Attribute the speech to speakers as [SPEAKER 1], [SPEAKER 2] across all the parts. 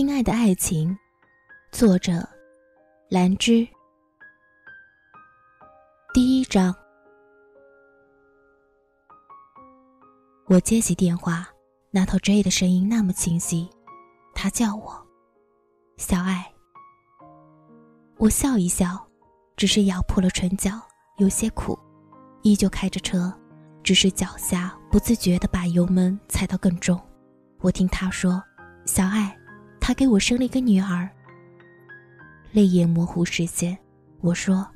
[SPEAKER 1] 亲爱的爱情，作者兰芝。第一章，我接起电话，那头 J 的声音那么清晰，他叫我小爱。我笑一笑，只是咬破了唇角，有些苦，依旧开着车，只是脚下不自觉的把油门踩到更重。我听他说，小爱。他给我生了一个女儿，泪眼模糊视线。我说：“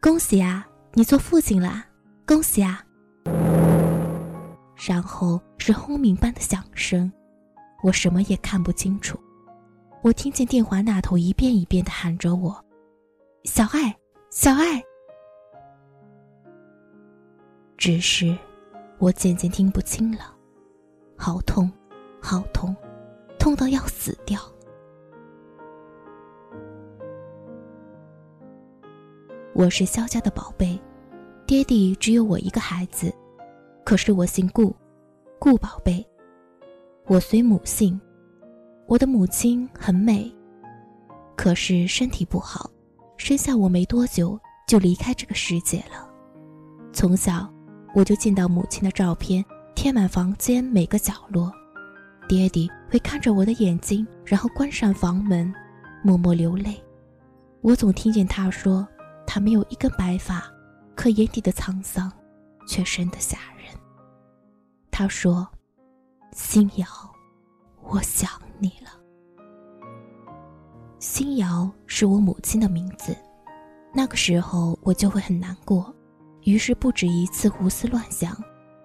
[SPEAKER 1] 恭喜啊，你做父亲啦，恭喜啊！”然后是轰鸣般的响声，我什么也看不清楚。我听见电话那头一遍一遍的喊着我：“小爱，小爱。”只是，我渐渐听不清了，好痛，好痛。痛到要死掉。我是肖家的宝贝，爹地只有我一个孩子，可是我姓顾，顾宝贝。我随母姓，我的母亲很美，可是身体不好，生下我没多久就离开这个世界了。从小我就见到母亲的照片，贴满房间每个角落。爹地会看着我的眼睛，然后关上房门，默默流泪。我总听见他说：“他没有一根白发，可眼底的沧桑，却深得吓人。”他说：“新瑶，我想你了。”新瑶是我母亲的名字。那个时候我就会很难过，于是不止一次胡思乱想，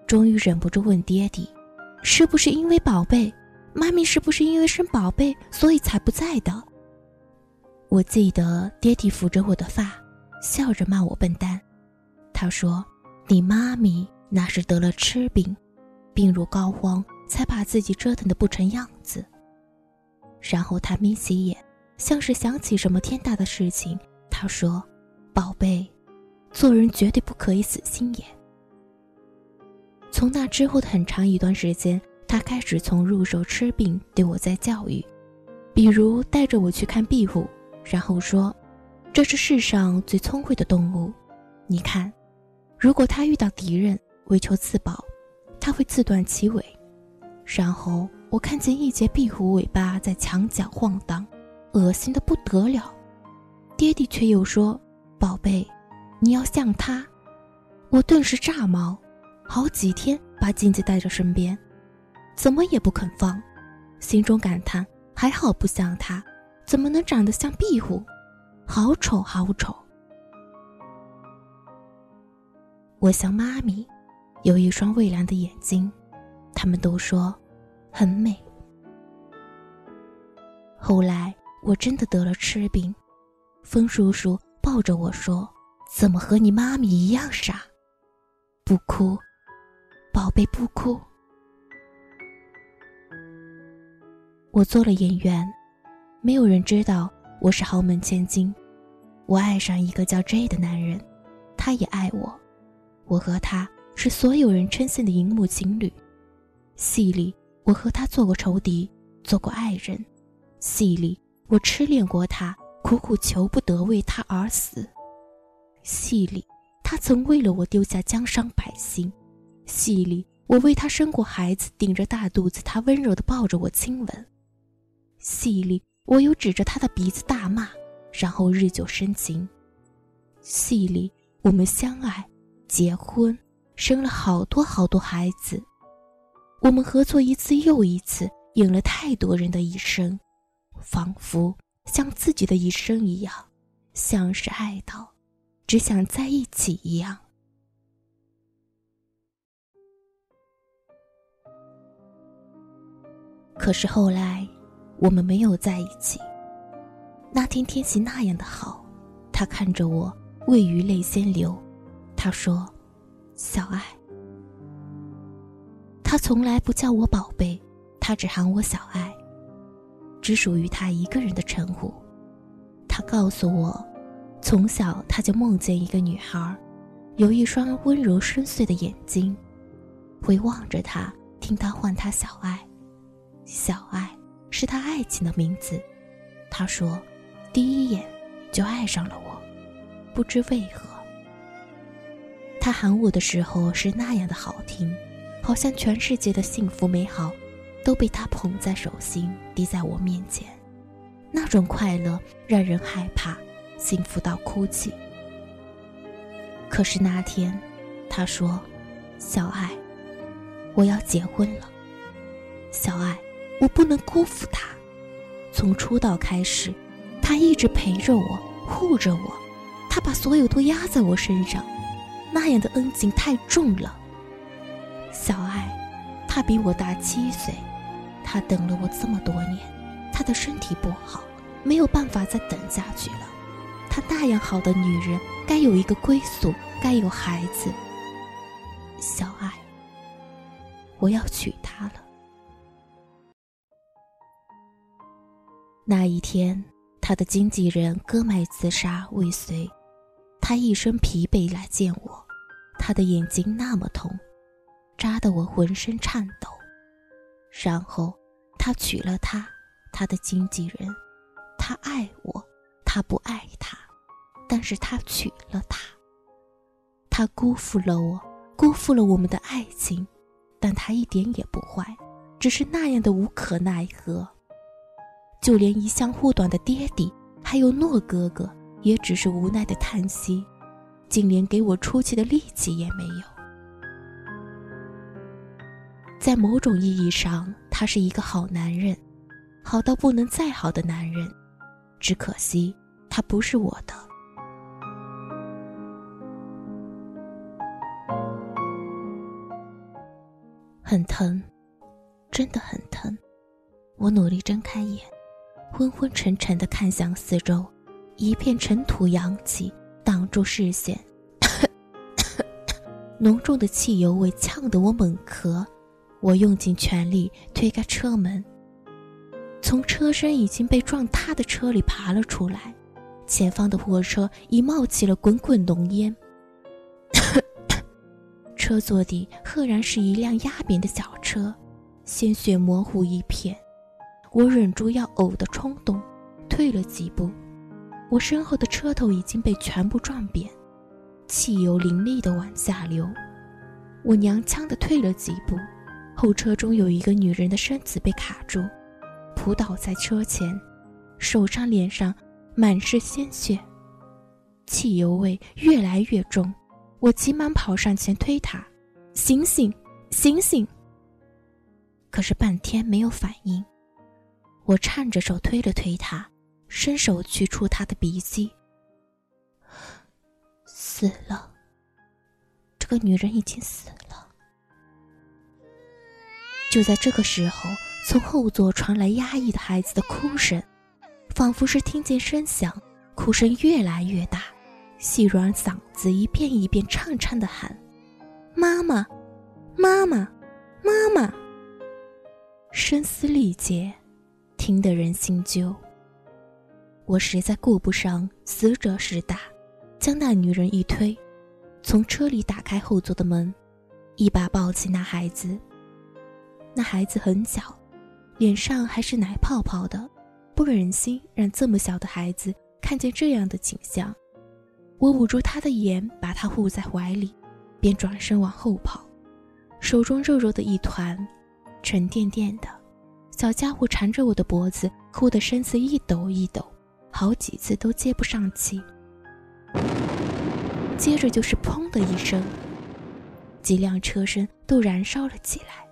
[SPEAKER 1] 终于忍不住问爹地。是不是因为宝贝？妈咪是不是因为生宝贝，所以才不在的？我记得爹地抚着我的发，笑着骂我笨蛋。他说：“你妈咪那是得了痴病，病入膏肓，才把自己折腾的不成样子。”然后他眯起眼，像是想起什么天大的事情。他说：“宝贝，做人绝对不可以死心眼。”从那之后的很长一段时间，他开始从入手吃病对我在教育，比如带着我去看壁虎，然后说：“这是世上最聪慧的动物，你看，如果它遇到敌人为求自保，它会自断其尾。”然后我看见一截壁虎尾巴在墙角晃荡，恶心的不得了。爹地却又说：“宝贝，你要像它。”我顿时炸毛。好几天把镜子带着身边，怎么也不肯放，心中感叹：还好不像他，怎么能长得像壁虎？好丑，好丑！我像妈咪，有一双蔚蓝的眼睛，他们都说很美。后来我真的得了痴病，风叔叔抱着我说：“怎么和你妈咪一样傻？不哭。”宝贝，不哭。我做了演员，没有人知道我是豪门千金。我爱上一个叫 J 的男人，他也爱我。我和他是所有人称羡的荧幕情侣。戏里我和他做过仇敌，做过爱人。戏里我痴恋过他，苦苦求不得为他而死。戏里他曾为了我丢下江山百姓。戏里，我为他生过孩子，顶着大肚子，他温柔地抱着我亲吻。戏里，我又指着他的鼻子大骂，然后日久生情。戏里，我们相爱、结婚，生了好多好多孩子。我们合作一次又一次，演了太多人的一生，仿佛像自己的一生一样，像是爱到只想在一起一样。可是后来，我们没有在一起。那天天气那样的好，他看着我，未余泪先流。他说：“小爱。”他从来不叫我宝贝，他只喊我小爱，只属于他一个人的称呼。他告诉我，从小他就梦见一个女孩，有一双温柔深邃的眼睛，会望着他，听他唤他小爱。小爱，是他爱情的名字。他说，第一眼就爱上了我，不知为何。他喊我的时候是那样的好听，好像全世界的幸福美好都被他捧在手心，滴在我面前。那种快乐让人害怕，幸福到哭泣。可是那天，他说：“小爱，我要结婚了。小爱，我不能辜负他。从出道开始，他一直陪着我，护着我，他把所有都压在我身上，那样的恩情太重了。小爱，他比我大七岁，他等了我这么多年。”她的身体不好，没有办法再等下去了。她那样好的女人，该有一个归宿，该有孩子。小爱，我要娶她了。那一天，他的经纪人割脉自杀未遂，他一身疲惫来见我，他的眼睛那么痛，扎得我浑身颤抖。然后，他娶了她。他的经纪人，他爱我，他不爱他，但是他娶了她。他辜负了我，辜负了我们的爱情，但他一点也不坏，只是那样的无可奈何。就连一向护短的爹地，还有诺哥哥，也只是无奈的叹息，竟连给我出气的力气也没有。在某种意义上，他是一个好男人。好到不能再好的男人，只可惜他不是我的。很疼，真的很疼。我努力睁开眼，昏昏沉沉的看向四周，一片尘土扬起，挡住视线。浓重的汽油味呛得我猛咳，我用尽全力推开车门。从车身已经被撞塌的车里爬了出来，前方的货车已冒起了滚滚浓烟。车座底赫然是一辆压扁的小车，鲜血模糊一片。我忍住要呕的冲动，退了几步。我身后的车头已经被全部撞扁，汽油凌厉地往下流。我踉跄地退了几步，后车中有一个女人的身子被卡住。扑倒在车前，手上、脸上满是鲜血，汽油味越来越重。我急忙跑上前推他：“醒醒，醒醒！”可是半天没有反应。我颤着手推了推他，伸手去触他的鼻息。死了，这个女人已经死了。就在这个时候。从后座传来压抑的孩子的哭声，仿佛是听见声响，哭声越来越大，细软嗓子一遍一遍颤颤的喊：“妈妈，妈妈，妈妈！”声嘶力竭，听得人心揪。我实在顾不上死者是大，将那女人一推，从车里打开后座的门，一把抱起那孩子。那孩子很小。脸上还是奶泡泡的，不忍心让这么小的孩子看见这样的景象。我捂住他的眼，把他护在怀里，便转身往后跑，手中肉肉的一团，沉甸甸的。小家伙缠着我的脖子，哭得身子一抖一抖，好几次都接不上气。接着就是砰的一声，几辆车身都燃烧了起来，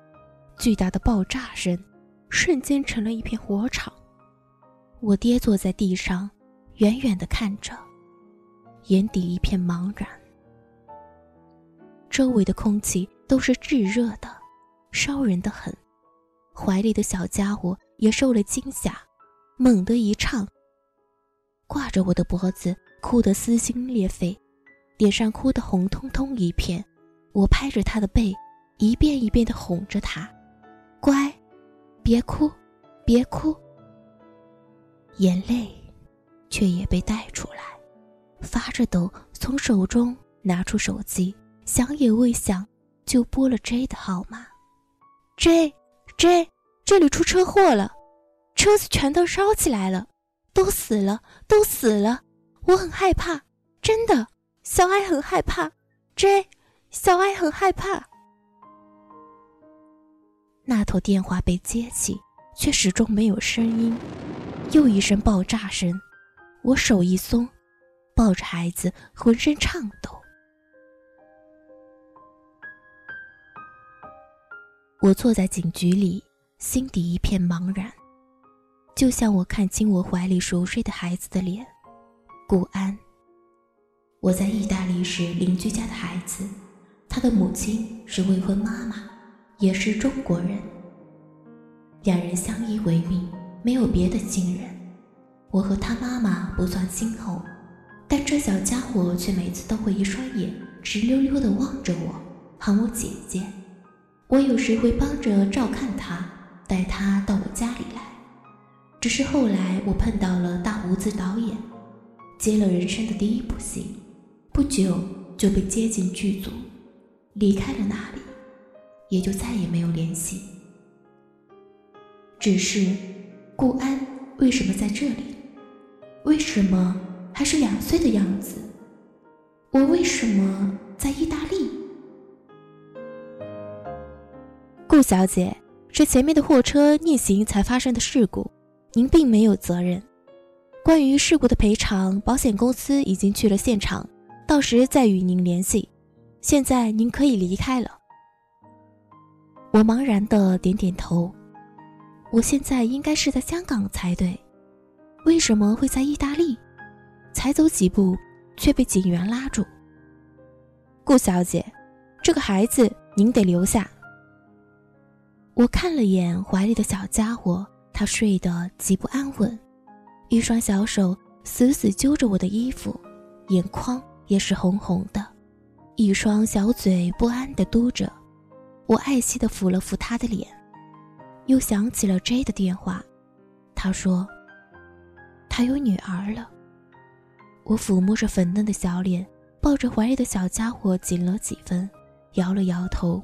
[SPEAKER 1] 巨大的爆炸声。瞬间成了一片火场，我跌坐在地上，远远的看着，眼底一片茫然。周围的空气都是炙热的，烧人的很。怀里的小家伙也受了惊吓，猛地一唱，挂着我的脖子，哭得撕心裂肺，脸上哭得红彤彤一片。我拍着他的背，一遍一遍的哄着他，乖。别哭，别哭。眼泪，却也被带出来，发着抖，从手中拿出手机，想也未想，就拨了 J 的号码，J。J，这里出车祸了车子全都烧起来了，都死了，都死了！我很害怕，真的，小爱很害怕，J，小爱很害怕。那头电话被接起，却始终没有声音。又一声爆炸声，我手一松，抱着孩子，浑身颤抖。我坐在警局里，心底一片茫然，就像我看清我怀里熟睡的孩子的脸，顾安。我在意大利时邻居家的孩子，他的母亲是未婚妈妈，也是中国人，两人相依为命。没有别的亲人，我和他妈妈不算亲厚，但这小家伙却每次都会一双眼直溜溜地望着我，喊我姐姐。我有时会帮着照看他，带他到我家里来。只是后来我碰到了大胡子导演，接了人生的第一部戏，不久就被接进剧组，离开了那里，也就再也没有联系。只是。顾安为什么在这里？为什么还是两岁的样子？我为什么在意大利？顾小姐，是前面的货车逆行才发生的事故，您并没有责任。关于事故的赔偿，保险公司已经去了现场，到时再与您联系。现在您可以离开了。我茫然的点点头。我现在应该是在香港才对，为什么会在意大利？才走几步，却被警员拉住。顾小姐，这个孩子您得留下。我看了眼怀里的小家伙，他睡得极不安稳，一双小手死死揪着我的衣服，眼眶也是红红的，一双小嘴不安地嘟着。我爱惜地抚了抚他的脸。又想起了 J 的电话，他说：“他有女儿了。”我抚摸着粉嫩的小脸，抱着怀里的小家伙紧了几分，摇了摇头，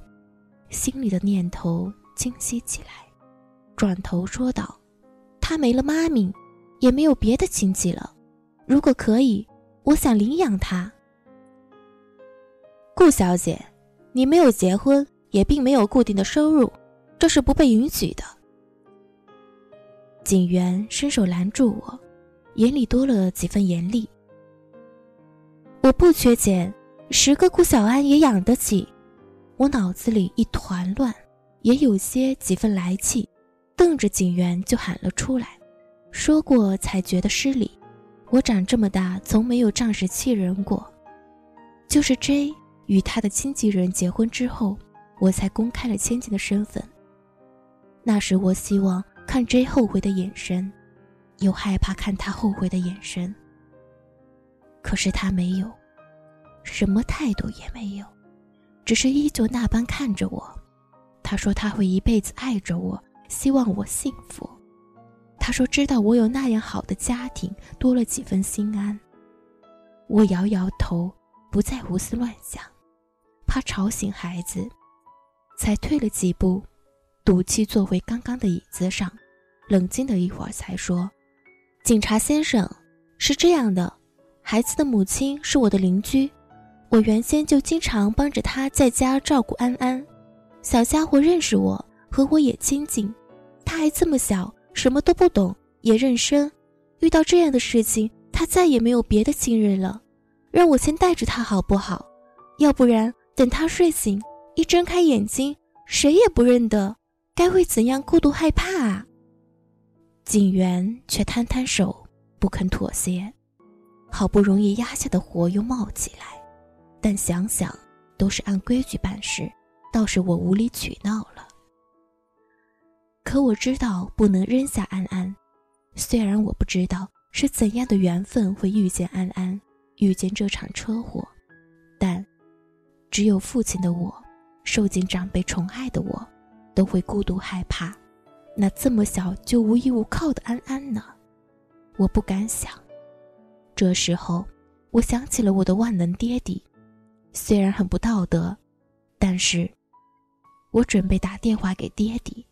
[SPEAKER 1] 心里的念头清晰起来，转头说道：“他没了妈咪，也没有别的亲戚了。如果可以，我想领养他。”顾小姐，你没有结婚，也并没有固定的收入。这是不被允许的。警员伸手拦住我，眼里多了几分严厉。我不缺钱，十个顾小安也养得起。我脑子里一团乱，也有些几分来气，瞪着警员就喊了出来。说过才觉得失礼，我长这么大从没有仗势欺人过。就是 J 与他的经纪人结婚之后，我才公开了千金的身份。那时我希望看 J 后悔的眼神，又害怕看他后悔的眼神。可是他没有，什么态度也没有，只是依旧那般看着我。他说他会一辈子爱着我，希望我幸福。他说知道我有那样好的家庭，多了几分心安。我摇摇头，不再胡思乱想，怕吵醒孩子，才退了几步。赌气坐回刚刚的椅子上，冷静了一会儿，才说：“警察先生，是这样的，孩子的母亲是我的邻居，我原先就经常帮着她在家照顾安安。小家伙认识我，和我也亲近。他还这么小，什么都不懂，也认生。遇到这样的事情，他再也没有别的亲人了。让我先带着他好不好？要不然等他睡醒，一睁开眼睛，谁也不认得。”该会怎样孤独害怕啊？警员却摊摊手，不肯妥协。好不容易压下的火又冒起来，但想想都是按规矩办事，倒是我无理取闹了。可我知道不能扔下安安，虽然我不知道是怎样的缘分会遇见安安，遇见这场车祸，但只有父亲的我，受尽长辈宠爱的我。都会孤独害怕，那这么小就无依无靠的安安呢？我不敢想。这时候，我想起了我的万能爹地，虽然很不道德，但是，我准备打电话给爹地。